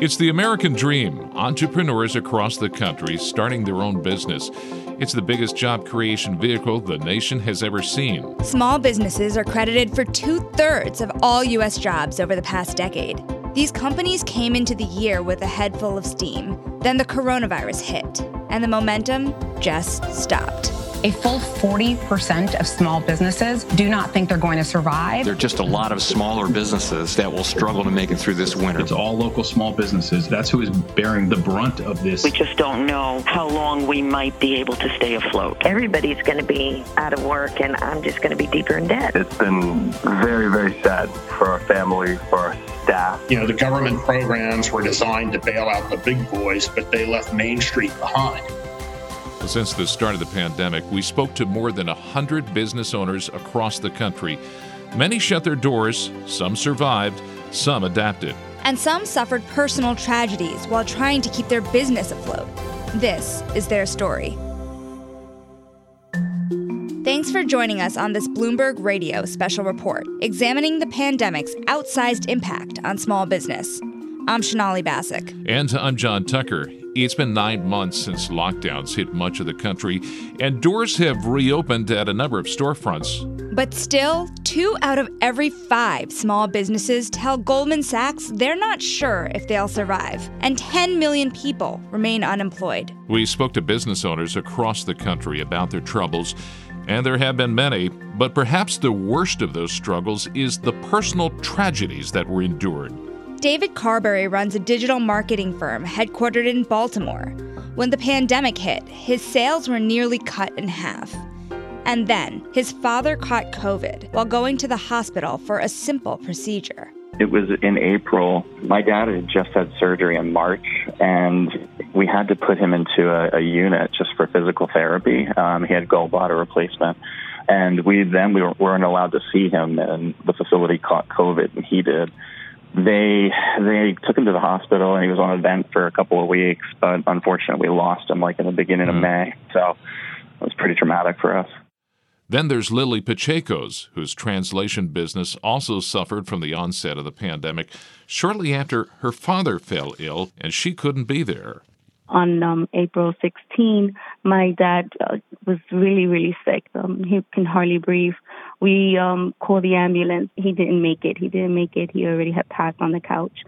It's the American dream. Entrepreneurs across the country starting their own business. It's the biggest job creation vehicle the nation has ever seen. Small businesses are credited for two thirds of all U.S. jobs over the past decade. These companies came into the year with a head full of steam. Then the coronavirus hit, and the momentum just stopped. A full 40% of small businesses do not think they're going to survive. There are just a lot of smaller businesses that will struggle to make it through this winter. It's all local small businesses. That's who is bearing the brunt of this. We just don't know how long we might be able to stay afloat. Everybody's going to be out of work, and I'm just going to be deeper in debt. It's been very, very sad for our family, for our staff. You know, the government programs were designed to bail out the big boys, but they left Main Street behind. Since the start of the pandemic, we spoke to more than 100 business owners across the country. Many shut their doors, some survived, some adapted. And some suffered personal tragedies while trying to keep their business afloat. This is their story. Thanks for joining us on this Bloomberg Radio special report examining the pandemic's outsized impact on small business. I'm Shanali Basak. And I'm John Tucker. It's been nine months since lockdowns hit much of the country, and doors have reopened at a number of storefronts. But still, two out of every five small businesses tell Goldman Sachs they're not sure if they'll survive, and 10 million people remain unemployed. We spoke to business owners across the country about their troubles, and there have been many, but perhaps the worst of those struggles is the personal tragedies that were endured. David Carberry runs a digital marketing firm headquartered in Baltimore. When the pandemic hit, his sales were nearly cut in half. And then, his father caught COVID while going to the hospital for a simple procedure. It was in April. My dad had just had surgery in March, and we had to put him into a, a unit just for physical therapy. Um, he had gallbladder replacement. And we then we weren't allowed to see him, and the facility caught COVID, and he did they they took him to the hospital and he was on a vent for a couple of weeks, but unfortunately we lost him like in the beginning mm-hmm. of May. So it was pretty traumatic for us. Then there's Lily Pacheco's, whose translation business also suffered from the onset of the pandemic shortly after her father fell ill and she couldn't be there. On um, April 16, my dad uh, was really, really sick. Um, he can hardly breathe we um, called the ambulance. He didn't make it. He didn't make it. He already had passed on the couch.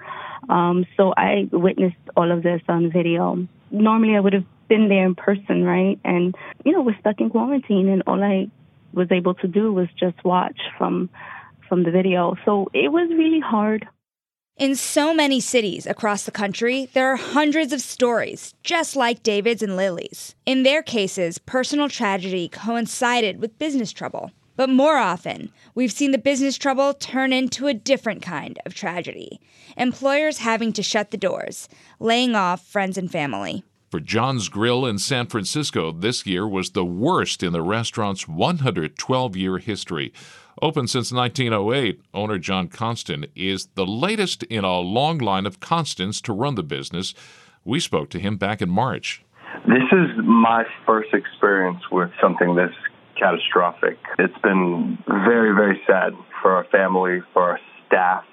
Um, so I witnessed all of this on video. Normally, I would have been there in person, right? And you know, we're stuck in quarantine, and all I was able to do was just watch from from the video. So it was really hard. In so many cities across the country, there are hundreds of stories just like David's and Lily's. In their cases, personal tragedy coincided with business trouble. But more often, we've seen the business trouble turn into a different kind of tragedy employers having to shut the doors, laying off friends and family. For John's Grill in San Francisco, this year was the worst in the restaurant's 112 year history. Open since 1908, owner John Konstin is the latest in a long line of Konstins to run the business. We spoke to him back in March. This is my first experience with something this catastrophic. It's been very, very sad for our family, for our staff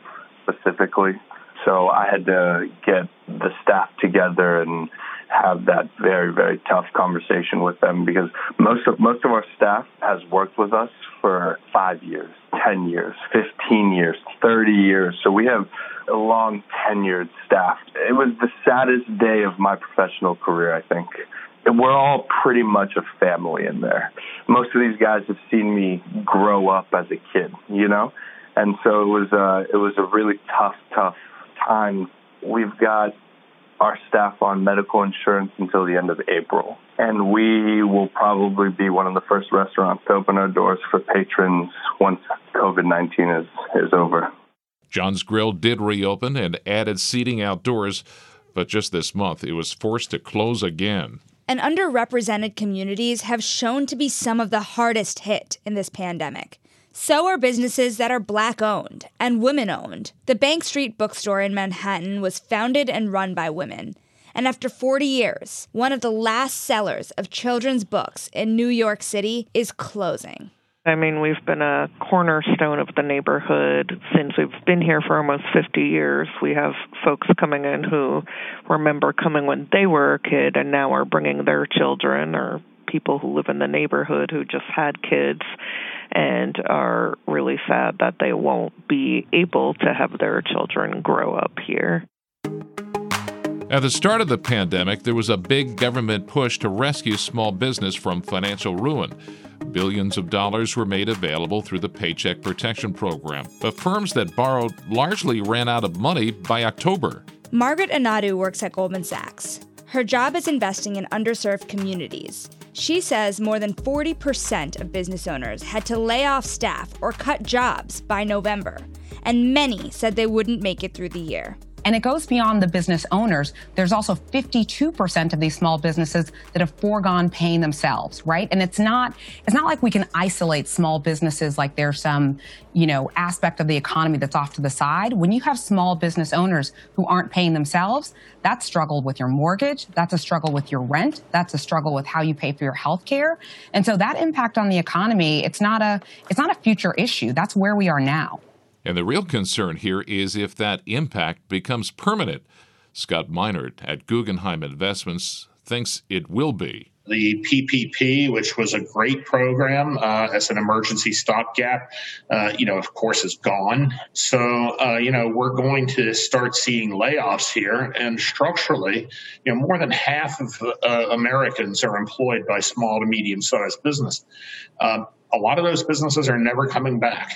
specifically. So I had to get the staff together and have that very, very tough conversation with them because most of most of our staff has worked with us for five years, ten years, fifteen years, thirty years. So we have a long tenured staff. It was the saddest day of my professional career, I think And we're all pretty much a family in there. Most of these guys have seen me grow up as a kid, you know, and so it was uh, it was a really tough, tough time. We've got our staff on medical insurance until the end of April, and we will probably be one of the first restaurants to open our doors for patrons once COVID nineteen is is over. John's Grill did reopen and added seating outdoors, but just this month it was forced to close again and underrepresented communities have shown to be some of the hardest hit in this pandemic. So are businesses that are black owned and women owned. The Bank Street bookstore in Manhattan was founded and run by women. And after 40 years, one of the last sellers of children's books in New York City is closing. I mean, we've been a cornerstone of the neighborhood since we've been here for almost 50 years. We have folks coming in who remember coming when they were a kid and now are bringing their children, or people who live in the neighborhood who just had kids and are really sad that they won't be able to have their children grow up here. At the start of the pandemic, there was a big government push to rescue small business from financial ruin. Billions of dollars were made available through the Paycheck Protection Program, but firms that borrowed largely ran out of money by October. Margaret Anadu works at Goldman Sachs. Her job is investing in underserved communities. She says more than 40% of business owners had to lay off staff or cut jobs by November, and many said they wouldn't make it through the year. And it goes beyond the business owners. There's also 52% of these small businesses that have foregone paying themselves, right? And it's not it's not like we can isolate small businesses like there's some, you know, aspect of the economy that's off to the side. When you have small business owners who aren't paying themselves, that's struggle with your mortgage, that's a struggle with your rent, that's a struggle with how you pay for your health care. And so that impact on the economy, it's not a it's not a future issue. That's where we are now. And the real concern here is if that impact becomes permanent. Scott Minerd at Guggenheim Investments thinks it will be. The PPP, which was a great program uh, as an emergency stopgap, uh, you know, of course, is gone. So, uh, you know, we're going to start seeing layoffs here. And structurally, you know, more than half of uh, Americans are employed by small to medium sized business. Um, a lot of those businesses are never coming back.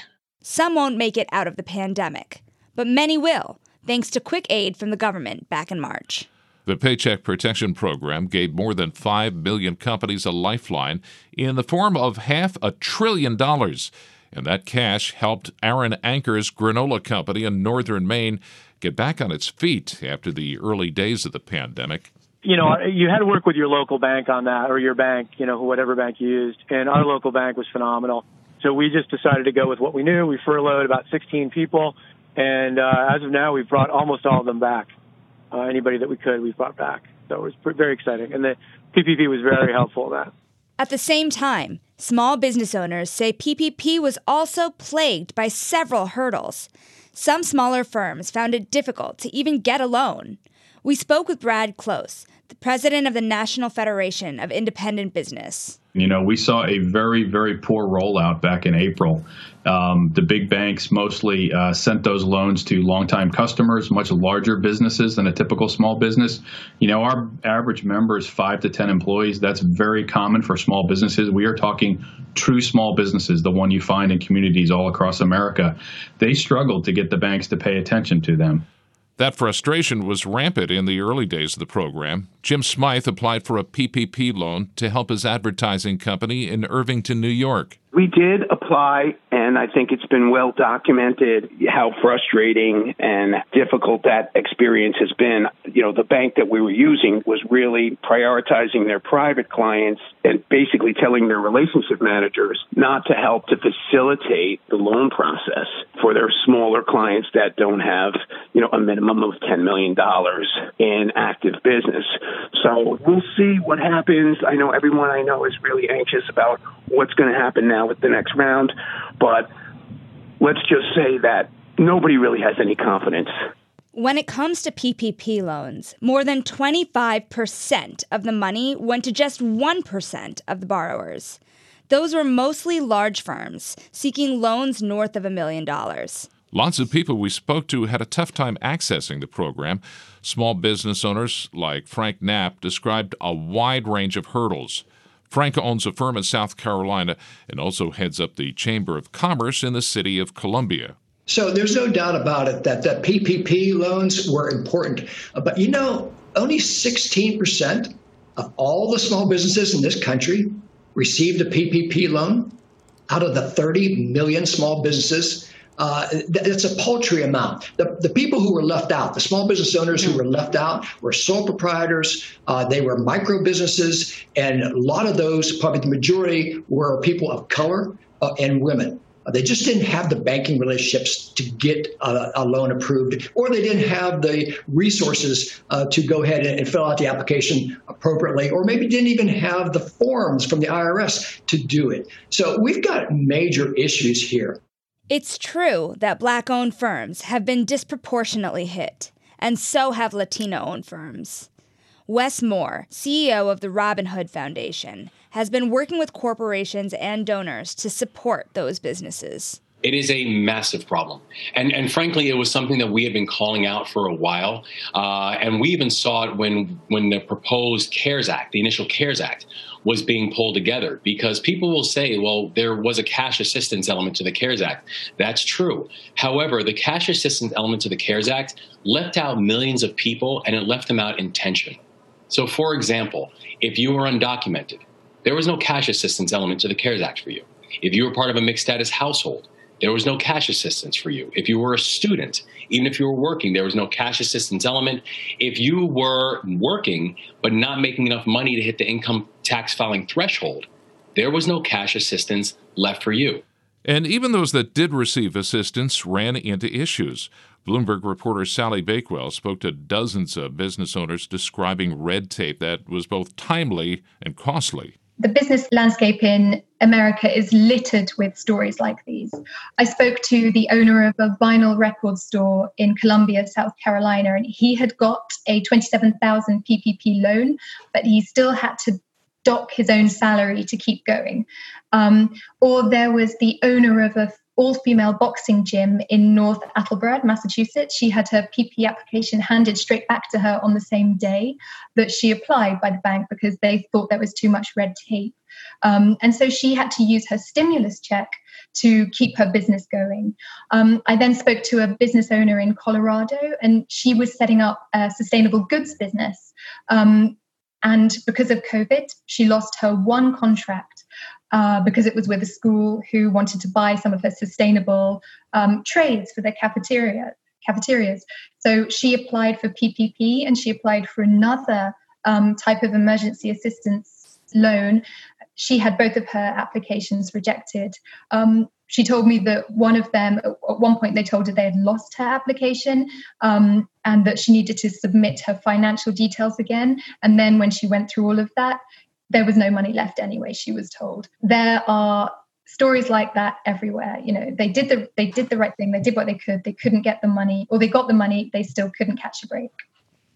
Some won't make it out of the pandemic, but many will, thanks to quick aid from the government back in March. The Paycheck Protection Program gave more than 5 million companies a lifeline in the form of half a trillion dollars. And that cash helped Aaron Anker's granola company in northern Maine get back on its feet after the early days of the pandemic. You know, you had to work with your local bank on that or your bank, you know, whatever bank you used. And our local bank was phenomenal. So we just decided to go with what we knew. We furloughed about 16 people, and uh, as of now, we've brought almost all of them back. Uh, anybody that we could, we've brought back. So it was very exciting, and the PPP was very helpful in that. At the same time, small business owners say PPP was also plagued by several hurdles. Some smaller firms found it difficult to even get a loan. We spoke with Brad Close, the president of the National Federation of Independent Business. You know, we saw a very, very poor rollout back in April. Um, the big banks mostly uh, sent those loans to longtime customers, much larger businesses than a typical small business. You know, our average member is five to 10 employees. That's very common for small businesses. We are talking true small businesses, the one you find in communities all across America. They struggled to get the banks to pay attention to them. That frustration was rampant in the early days of the program. Jim Smythe applied for a PPP loan to help his advertising company in Irvington, New York. We did apply, and I think it's been well documented how frustrating and difficult that experience has been. You know, the bank that we were using was really prioritizing their private clients and basically telling their relationship managers not to help to facilitate the loan process for their smaller clients that don't have, you know, a minimum of $10 million in active business. So we'll see what happens. I know everyone I know is really anxious about what's going to happen now with the next round, but let's just say that nobody really has any confidence. When it comes to PPP loans, more than 25% of the money went to just 1% of the borrowers. Those were mostly large firms seeking loans north of a million dollars. Lots of people we spoke to had a tough time accessing the program. Small business owners like Frank Knapp described a wide range of hurdles. Frank owns a firm in South Carolina and also heads up the Chamber of Commerce in the city of Columbia. So there's no doubt about it that the PPP loans were important. Uh, but you know, only 16% of all the small businesses in this country received a PPP loan out of the 30 million small businesses uh, it's a paltry amount. The, the people who were left out, the small business owners who were left out, were sole proprietors. Uh, they were micro businesses, and a lot of those, probably the majority, were people of color uh, and women. They just didn't have the banking relationships to get a, a loan approved, or they didn't have the resources uh, to go ahead and, and, fill out the application appropriately, or maybe didn't even have the forms from the IRS to do it. So we've got major issues here. It's true that black owned firms have been disproportionately hit, and so have Latino owned firms. Wes Moore, CEO of the Robin Hood Foundation, has been working with corporations and donors to support those businesses. It is a massive problem. And, and frankly, it was something that we had been calling out for a while. Uh, and we even saw it when, when the proposed CARES Act, the initial CARES Act, was being pulled together because people will say, well, there was a cash assistance element to the CARES Act. That's true. However, the cash assistance element to the CARES Act left out millions of people and it left them out in tension. So, for example, if you were undocumented, there was no cash assistance element to the CARES Act for you. If you were part of a mixed status household, there was no cash assistance for you. If you were a student, even if you were working, there was no cash assistance element. If you were working but not making enough money to hit the income tax filing threshold, there was no cash assistance left for you. And even those that did receive assistance ran into issues. Bloomberg reporter Sally Bakewell spoke to dozens of business owners describing red tape that was both timely and costly. The business landscape in America is littered with stories like these. I spoke to the owner of a vinyl record store in Columbia, South Carolina, and he had got a 27,000 PPP loan, but he still had to dock his own salary to keep going. Um, or there was the owner of a all female boxing gym in North Attleboro, Massachusetts. She had her PP application handed straight back to her on the same day that she applied by the bank because they thought there was too much red tape. Um, and so she had to use her stimulus check to keep her business going. Um, I then spoke to a business owner in Colorado, and she was setting up a sustainable goods business. Um, and because of COVID, she lost her one contract uh, because it was with a school who wanted to buy some of her sustainable um, trays for their cafeteria cafeterias. So she applied for PPP and she applied for another um, type of emergency assistance loan. She had both of her applications rejected. Um, she told me that one of them, at one point, they told her they had lost her application um, and that she needed to submit her financial details again. And then when she went through all of that, there was no money left anyway she was told there are stories like that everywhere you know they did the they did the right thing they did what they could they couldn't get the money or they got the money they still couldn't catch a break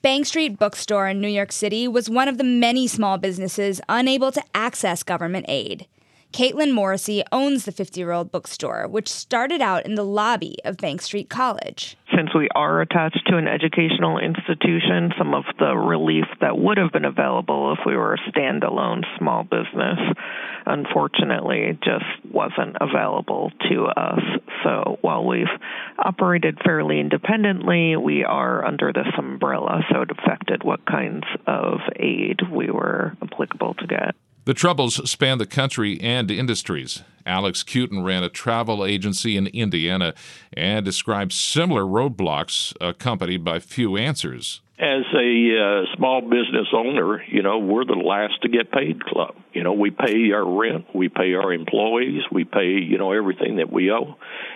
Bank Street Bookstore in New York City was one of the many small businesses unable to access government aid. Caitlin Morrissey owns the 50 year old bookstore, which started out in the lobby of Bank Street College. Since we are attached to an educational institution, some of the relief that would have been available if we were a standalone small business, unfortunately, just wasn't available to us. So while we've operated fairly independently, we are under this umbrella, so it affected what kinds of aid we were applicable to get. The troubles span the country and industries. Alex Cutin ran a travel agency in Indiana and described similar roadblocks accompanied by few answers. As a uh, small business owner, you know, we're the last to get paid club. You know, we pay our rent, we pay our employees, we pay, you know, everything that we owe.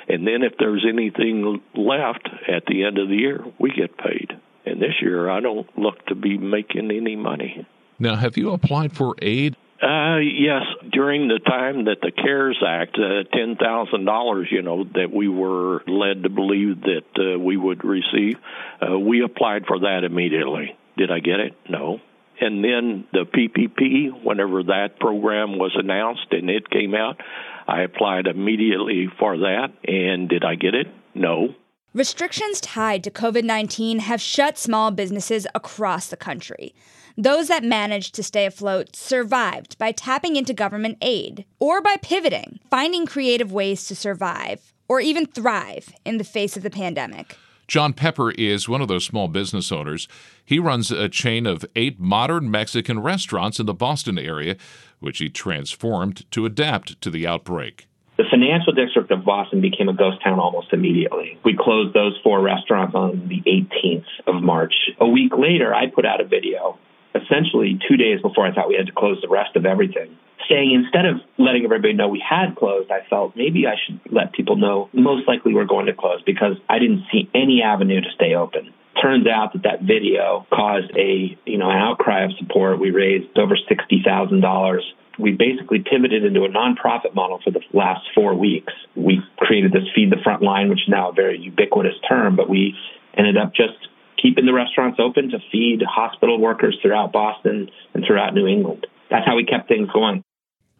And then if there's anything left at the end of the year, we get paid. And this year, I don't look to be making any money. Now, have you applied for aid? Uh, yes, during the time that the CARES Act, uh, ten thousand dollars, you know, that we were led to believe that uh, we would receive, uh, we applied for that immediately. Did I get it? No. And then the PPP, whenever that program was announced and it came out, I applied immediately for that. And did I get it? No. Restrictions tied to COVID 19 have shut small businesses across the country. Those that managed to stay afloat survived by tapping into government aid or by pivoting, finding creative ways to survive or even thrive in the face of the pandemic. John Pepper is one of those small business owners. He runs a chain of eight modern Mexican restaurants in the Boston area, which he transformed to adapt to the outbreak. The financial district of Boston became a ghost town almost immediately. We closed those four restaurants on the 18th of March. A week later, I put out a video essentially two days before I thought we had to close the rest of everything, saying instead of letting everybody know we had closed, I felt maybe I should let people know most likely we're going to close because I didn't see any avenue to stay open. Turns out that that video caused a you know an outcry of support. We raised over sixty thousand dollars. We basically pivoted into a nonprofit model for the last four weeks. We created this feed the front line, which is now a very ubiquitous term, but we ended up just keeping the restaurants open to feed hospital workers throughout Boston and throughout New England. That's how we kept things going.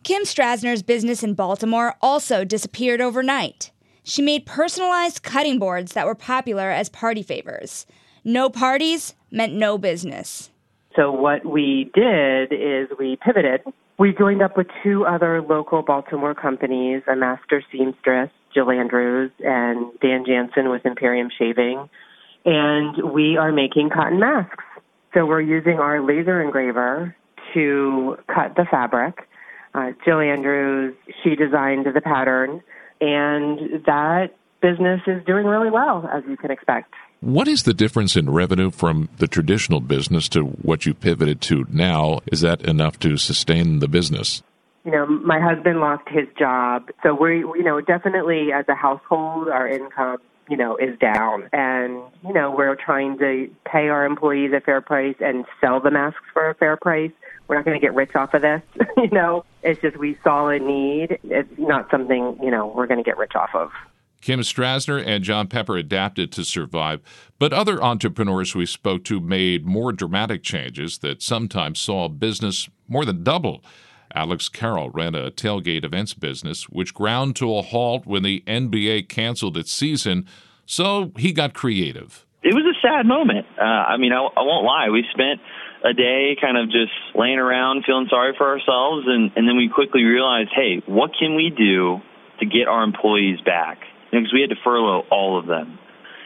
Kim Strasner's business in Baltimore also disappeared overnight. She made personalized cutting boards that were popular as party favors. No parties meant no business. So, what we did is we pivoted. We joined up with two other local Baltimore companies a master seamstress, Jill Andrews, and Dan Jansen with Imperium Shaving. And we are making cotton masks. So, we're using our laser engraver to cut the fabric. Uh, Jill Andrews, she designed the pattern, and that business is doing really well, as you can expect. What is the difference in revenue from the traditional business to what you pivoted to now? Is that enough to sustain the business? You know, my husband lost his job, so we, you know, definitely as a household, our income, you know, is down, and you know, we're trying to pay our employees a fair price and sell the masks for a fair price. We're not going to get rich off of this, you know. It's just we saw a need. It's not something you know we're going to get rich off of. Kim Strasner and John Pepper adapted to survive, but other entrepreneurs we spoke to made more dramatic changes that sometimes saw business more than double. Alex Carroll ran a tailgate events business, which ground to a halt when the NBA canceled its season, so he got creative. It was a sad moment. Uh, I mean, I, I won't lie. We spent a day kind of just laying around feeling sorry for ourselves, and, and then we quickly realized, hey, what can we do to get our employees back? because we had to furlough all of them.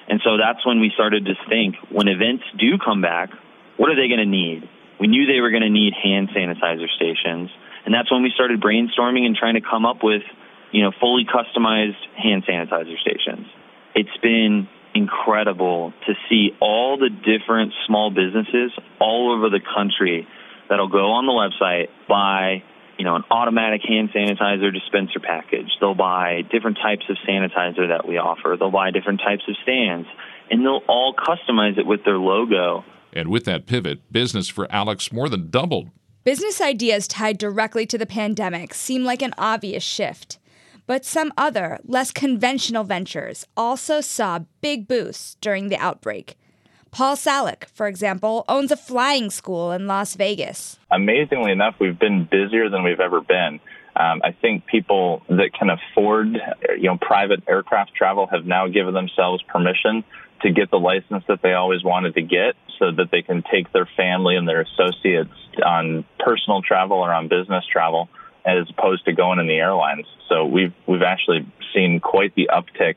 And so that's when we started to think when events do come back, what are they going to need? We knew they were going to need hand sanitizer stations. And that's when we started brainstorming and trying to come up with, you know, fully customized hand sanitizer stations. It's been incredible to see all the different small businesses all over the country that'll go on the website, buy you know, an automatic hand sanitizer dispenser package. They'll buy different types of sanitizer that we offer. They'll buy different types of stands, and they'll all customize it with their logo. And with that pivot, business for Alex more than doubled. Business ideas tied directly to the pandemic seem like an obvious shift. But some other, less conventional ventures also saw big boosts during the outbreak. Paul Salick, for example, owns a flying school in Las Vegas. Amazingly enough, we've been busier than we've ever been. Um, I think people that can afford, you know, private aircraft travel have now given themselves permission to get the license that they always wanted to get, so that they can take their family and their associates on personal travel or on business travel, as opposed to going in the airlines. So we've we've actually seen quite the uptick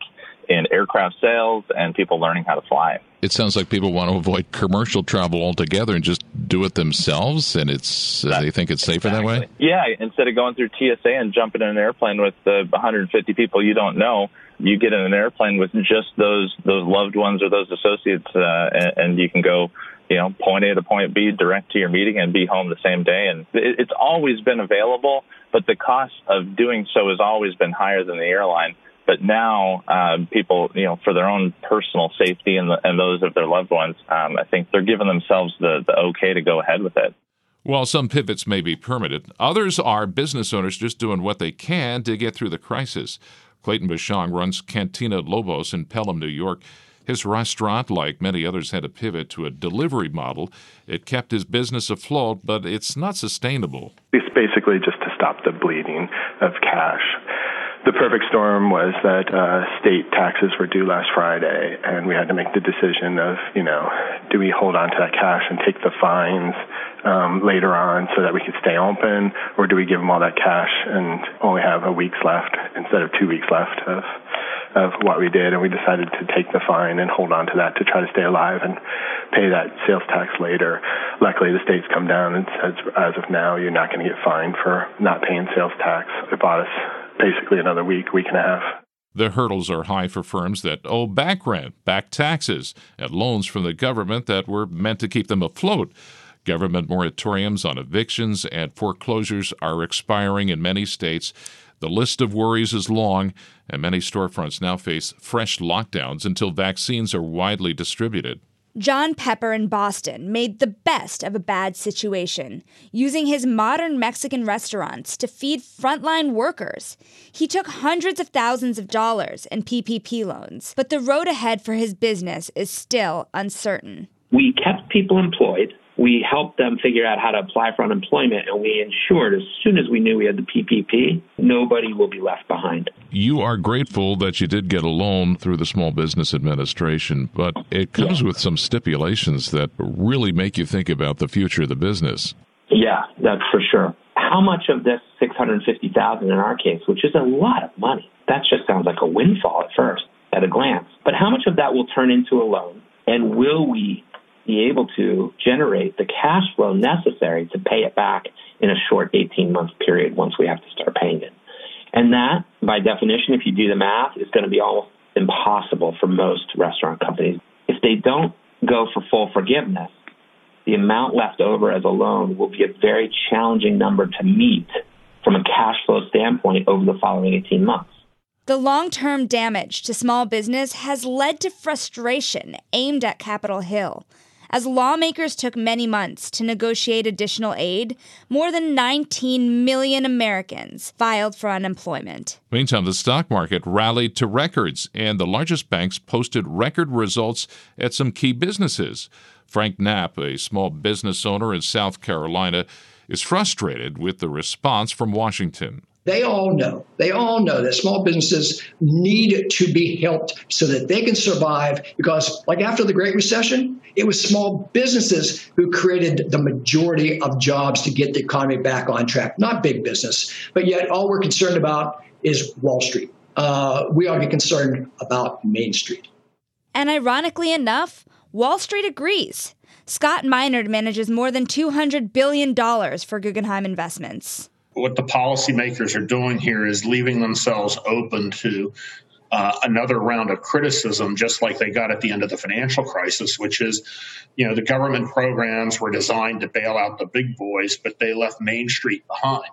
in aircraft sales and people learning how to fly. It sounds like people want to avoid commercial travel altogether and just do it themselves, and it's uh, they think it's safer exactly. that way. Yeah, instead of going through TSA and jumping in an airplane with uh, 150 people you don't know, you get in an airplane with just those those loved ones or those associates, uh, and, and you can go you know, point A to point B direct to your meeting and be home the same day. And it, it's always been available, but the cost of doing so has always been higher than the airline. But now, uh, people, you know, for their own personal safety and, the, and those of their loved ones, um, I think they're giving themselves the, the okay to go ahead with it. While some pivots may be permanent, others are business owners just doing what they can to get through the crisis. Clayton Bashong runs Cantina Lobos in Pelham, New York. His restaurant, like many others, had to pivot to a delivery model. It kept his business afloat, but it's not sustainable. It's basically just to stop the bleeding of cash the perfect storm was that uh, state taxes were due last Friday, and we had to make the decision of, you know, do we hold on to that cash and take the fines um, later on so that we could stay open, or do we give them all that cash and only have a week's left instead of two weeks left of of what we did? And we decided to take the fine and hold on to that to try to stay alive and pay that sales tax later. Luckily, the state's come down and says, as of now, you're not going to get fined for not paying sales tax. It bought us basically another week, week and a half. The hurdles are high for firms that owe back rent, back taxes, and loans from the government that were meant to keep them afloat. Government moratoriums on evictions and foreclosures are expiring in many states. The list of worries is long, and many storefronts now face fresh lockdowns until vaccines are widely distributed. John Pepper in Boston made the best of a bad situation, using his modern Mexican restaurants to feed frontline workers. He took hundreds of thousands of dollars in PPP loans, but the road ahead for his business is still uncertain. We kept people employed we helped them figure out how to apply for unemployment and we ensured as soon as we knew we had the PPP, nobody will be left behind. You are grateful that you did get a loan through the Small Business Administration, but it comes yeah. with some stipulations that really make you think about the future of the business. Yeah, that's for sure. How much of this 650,000 in our case, which is a lot of money. That just sounds like a windfall at first at a glance. But how much of that will turn into a loan and will we be able to generate the cash flow necessary to pay it back in a short 18 month period once we have to start paying it. And that, by definition, if you do the math, is going to be almost impossible for most restaurant companies. If they don't go for full forgiveness, the amount left over as a loan will be a very challenging number to meet from a cash flow standpoint over the following 18 months. The long term damage to small business has led to frustration aimed at Capitol Hill. As lawmakers took many months to negotiate additional aid, more than 19 million Americans filed for unemployment. Meantime, the stock market rallied to records, and the largest banks posted record results at some key businesses. Frank Knapp, a small business owner in South Carolina, is frustrated with the response from Washington. They all know, they all know that small businesses need to be helped so that they can survive. Because, like after the Great Recession, it was small businesses who created the majority of jobs to get the economy back on track, not big business. But yet, all we're concerned about is Wall Street. Uh, we ought to be concerned about Main Street. And ironically enough, Wall Street agrees. Scott Minerd manages more than $200 billion for Guggenheim Investments what the policymakers are doing here is leaving themselves open to uh, another round of criticism, just like they got at the end of the financial crisis, which is, you know, the government programs were designed to bail out the big boys, but they left Main Street behind.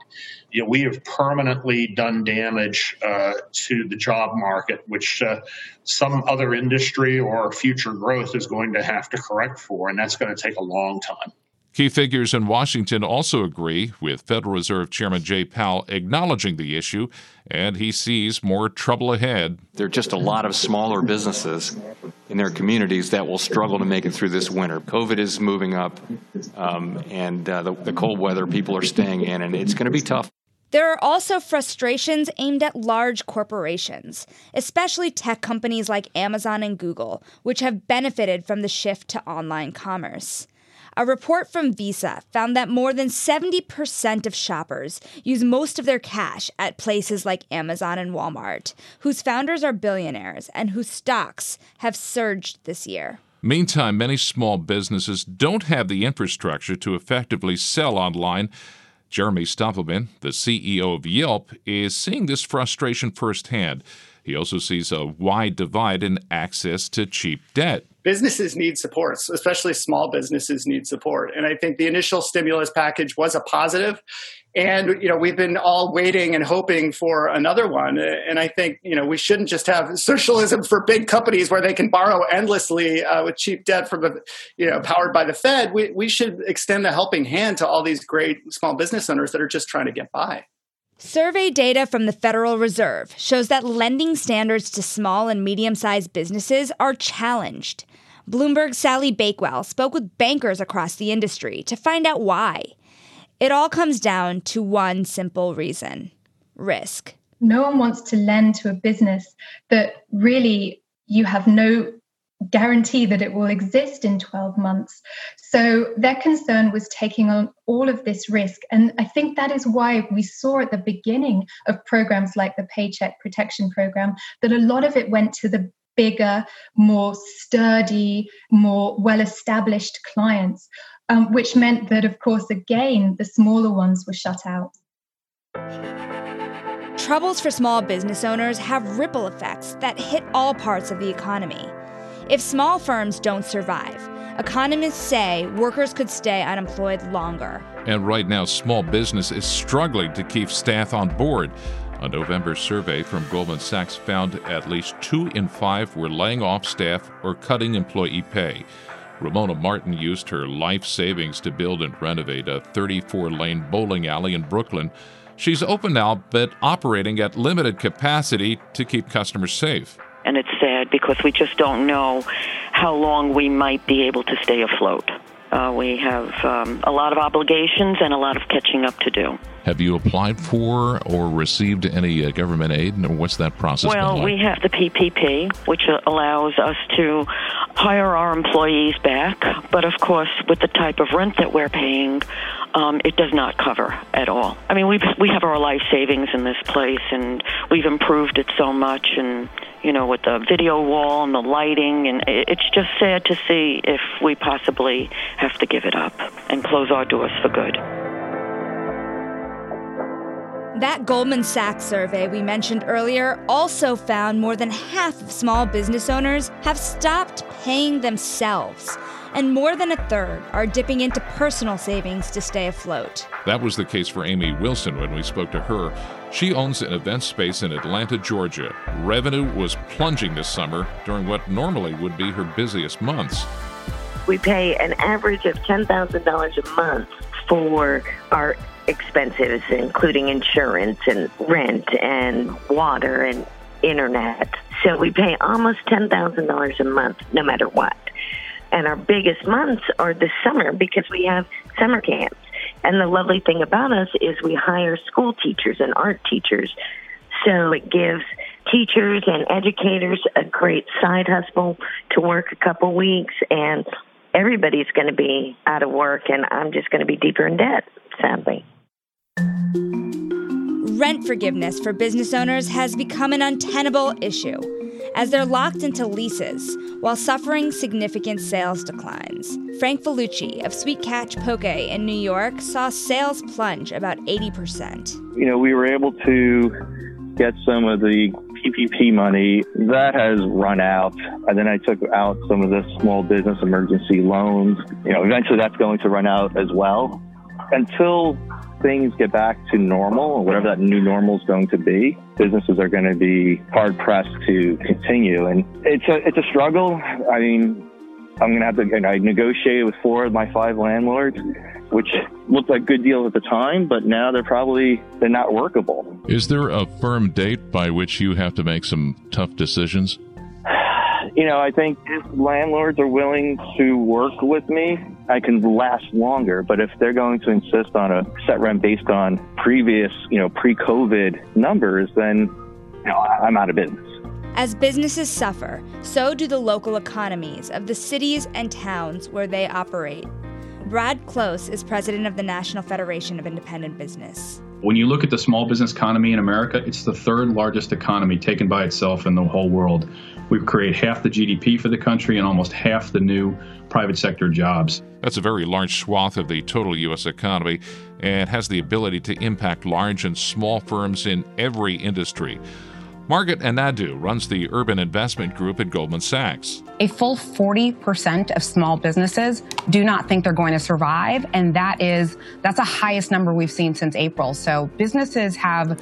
You know, we have permanently done damage uh, to the job market, which uh, some other industry or future growth is going to have to correct for, and that's going to take a long time. Key figures in Washington also agree, with Federal Reserve Chairman Jay Powell acknowledging the issue, and he sees more trouble ahead. There are just a lot of smaller businesses in their communities that will struggle to make it through this winter. COVID is moving up, um, and uh, the, the cold weather people are staying in, and it's going to be tough. There are also frustrations aimed at large corporations, especially tech companies like Amazon and Google, which have benefited from the shift to online commerce. A report from Visa found that more than 70% of shoppers use most of their cash at places like Amazon and Walmart, whose founders are billionaires and whose stocks have surged this year. Meantime, many small businesses don't have the infrastructure to effectively sell online. Jeremy Stoppelman, the CEO of Yelp, is seeing this frustration firsthand. He also sees a wide divide in access to cheap debt businesses need support, especially small businesses need support. And I think the initial stimulus package was a positive. And, you know, we've been all waiting and hoping for another one. And I think, you know, we shouldn't just have socialism for big companies where they can borrow endlessly uh, with cheap debt from, the, you know, powered by the Fed. We, we should extend a helping hand to all these great small business owners that are just trying to get by. Survey data from the Federal Reserve shows that lending standards to small and medium sized businesses are challenged. Bloomberg's Sally Bakewell spoke with bankers across the industry to find out why. It all comes down to one simple reason risk. No one wants to lend to a business that really you have no guarantee that it will exist in 12 months. So their concern was taking on all of this risk. And I think that is why we saw at the beginning of programs like the Paycheck Protection Program that a lot of it went to the bigger, more sturdy, more well established clients, um, which meant that, of course, again, the smaller ones were shut out. Troubles for small business owners have ripple effects that hit all parts of the economy. If small firms don't survive, economists say workers could stay unemployed longer. And right now, small business is struggling to keep staff on board. A November survey from Goldman Sachs found at least two in five were laying off staff or cutting employee pay. Ramona Martin used her life savings to build and renovate a 34 lane bowling alley in Brooklyn. She's open now, but operating at limited capacity to keep customers safe. And it's sad because we just don't know how long we might be able to stay afloat. Uh, we have um, a lot of obligations and a lot of catching up to do. Have you applied for or received any uh, government aid, or what's that process? Well, like? we have the PPP, which allows us to hire our employees back, but of course, with the type of rent that we're paying, um, it does not cover at all. I mean, we we have our life savings in this place, and we've improved it so much, and you know, with the video wall and the lighting, and it's just sad to see if we possibly have to give it up and close our doors for good. That Goldman Sachs survey we mentioned earlier also found more than half of small business owners have stopped paying themselves, and more than a third are dipping into personal savings to stay afloat. That was the case for Amy Wilson when we spoke to her. She owns an event space in Atlanta, Georgia. Revenue was plunging this summer during what normally would be her busiest months. We pay an average of $10,000 a month for our expenses, including insurance and rent and water and internet. So we pay almost $10,000 a month no matter what. And our biggest months are the summer because we have summer camps. And the lovely thing about us is we hire school teachers and art teachers. So it gives teachers and educators a great side hustle to work a couple weeks and everybody's going to be out of work and I'm just going to be deeper in debt, sadly. Rent forgiveness for business owners has become an untenable issue as they're locked into leases while suffering significant sales declines. Frank Vellucci of Sweet Catch Poke in New York saw sales plunge about 80%. You know, we were able to get some of the PPP money that has run out. And then I took out some of the small business emergency loans. You know, eventually that's going to run out as well. Until things get back to normal, or whatever that new normal is going to be, businesses are going to be hard pressed to continue. And it's a it's a struggle. I mean, I'm going to have to. I negotiated with four of my five landlords, which looked like good deals at the time, but now they're probably they're not workable. Is there a firm date by which you have to make some tough decisions? You know, I think if landlords are willing to work with me, I can last longer. But if they're going to insist on a set rent based on previous, you know, pre-COVID numbers, then you know, I'm out of business. As businesses suffer, so do the local economies of the cities and towns where they operate. Brad Close is president of the National Federation of Independent Business. When you look at the small business economy in America, it's the third largest economy taken by itself in the whole world. We create half the GDP for the country and almost half the new private sector jobs. That's a very large swath of the total U.S. economy and has the ability to impact large and small firms in every industry. Margaret Anadu runs the Urban Investment Group at Goldman Sachs. A full 40% of small businesses do not think they're going to survive, and that is that's the highest number we've seen since April. So businesses have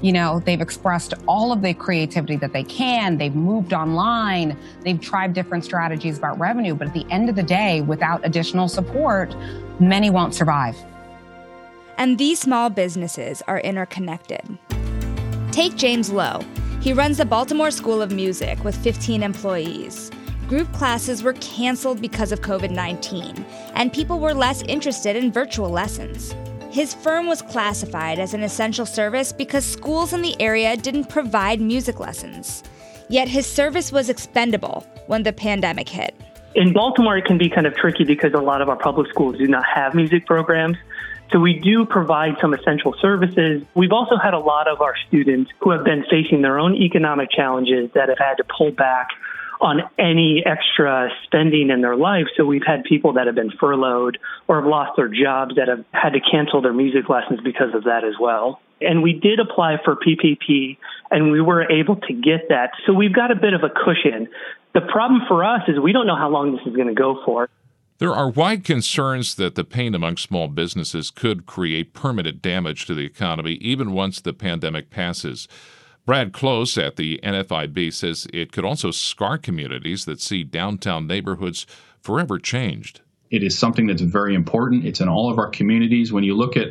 you know, they've expressed all of the creativity that they can. They've moved online. They've tried different strategies about revenue. But at the end of the day, without additional support, many won't survive. And these small businesses are interconnected. Take James Lowe. He runs the Baltimore School of Music with 15 employees. Group classes were canceled because of COVID 19, and people were less interested in virtual lessons. His firm was classified as an essential service because schools in the area didn't provide music lessons. Yet his service was expendable when the pandemic hit. In Baltimore, it can be kind of tricky because a lot of our public schools do not have music programs. So we do provide some essential services. We've also had a lot of our students who have been facing their own economic challenges that have had to pull back on any extra spending in their life. So we've had people that have been furloughed or have lost their jobs that have had to cancel their music lessons because of that as well. And we did apply for PPP and we were able to get that. So we've got a bit of a cushion. The problem for us is we don't know how long this is going to go for. There are wide concerns that the pain among small businesses could create permanent damage to the economy even once the pandemic passes. Brad Close at the NFIB says it could also scar communities that see downtown neighborhoods forever changed. It is something that's very important. It's in all of our communities. When you look at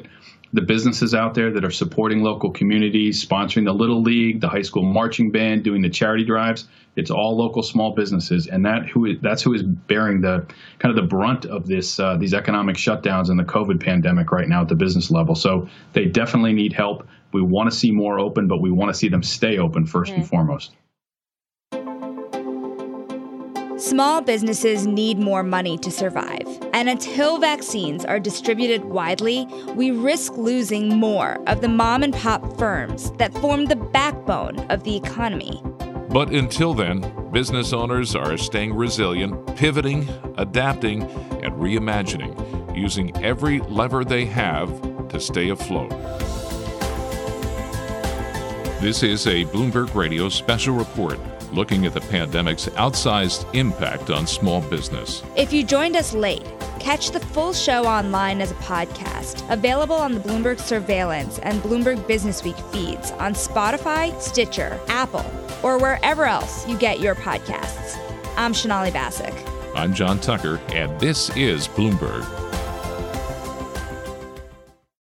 the businesses out there that are supporting local communities, sponsoring the Little League, the high school marching band, doing the charity drives. It's all local small businesses, and that who is, that's who is bearing the kind of the brunt of this uh, these economic shutdowns and the COVID pandemic right now at the business level. So they definitely need help. We want to see more open, but we want to see them stay open first and foremost. Small businesses need more money to survive. And until vaccines are distributed widely, we risk losing more of the mom and pop firms that form the backbone of the economy. But until then, business owners are staying resilient, pivoting, adapting, and reimagining, using every lever they have to stay afloat. This is a Bloomberg Radio special report looking at the pandemic's outsized impact on small business. If you joined us late, catch the full show online as a podcast, available on the Bloomberg Surveillance and Bloomberg Businessweek feeds on Spotify, Stitcher, Apple, or wherever else you get your podcasts. I'm Sonali Basak. I'm John Tucker, and this is Bloomberg.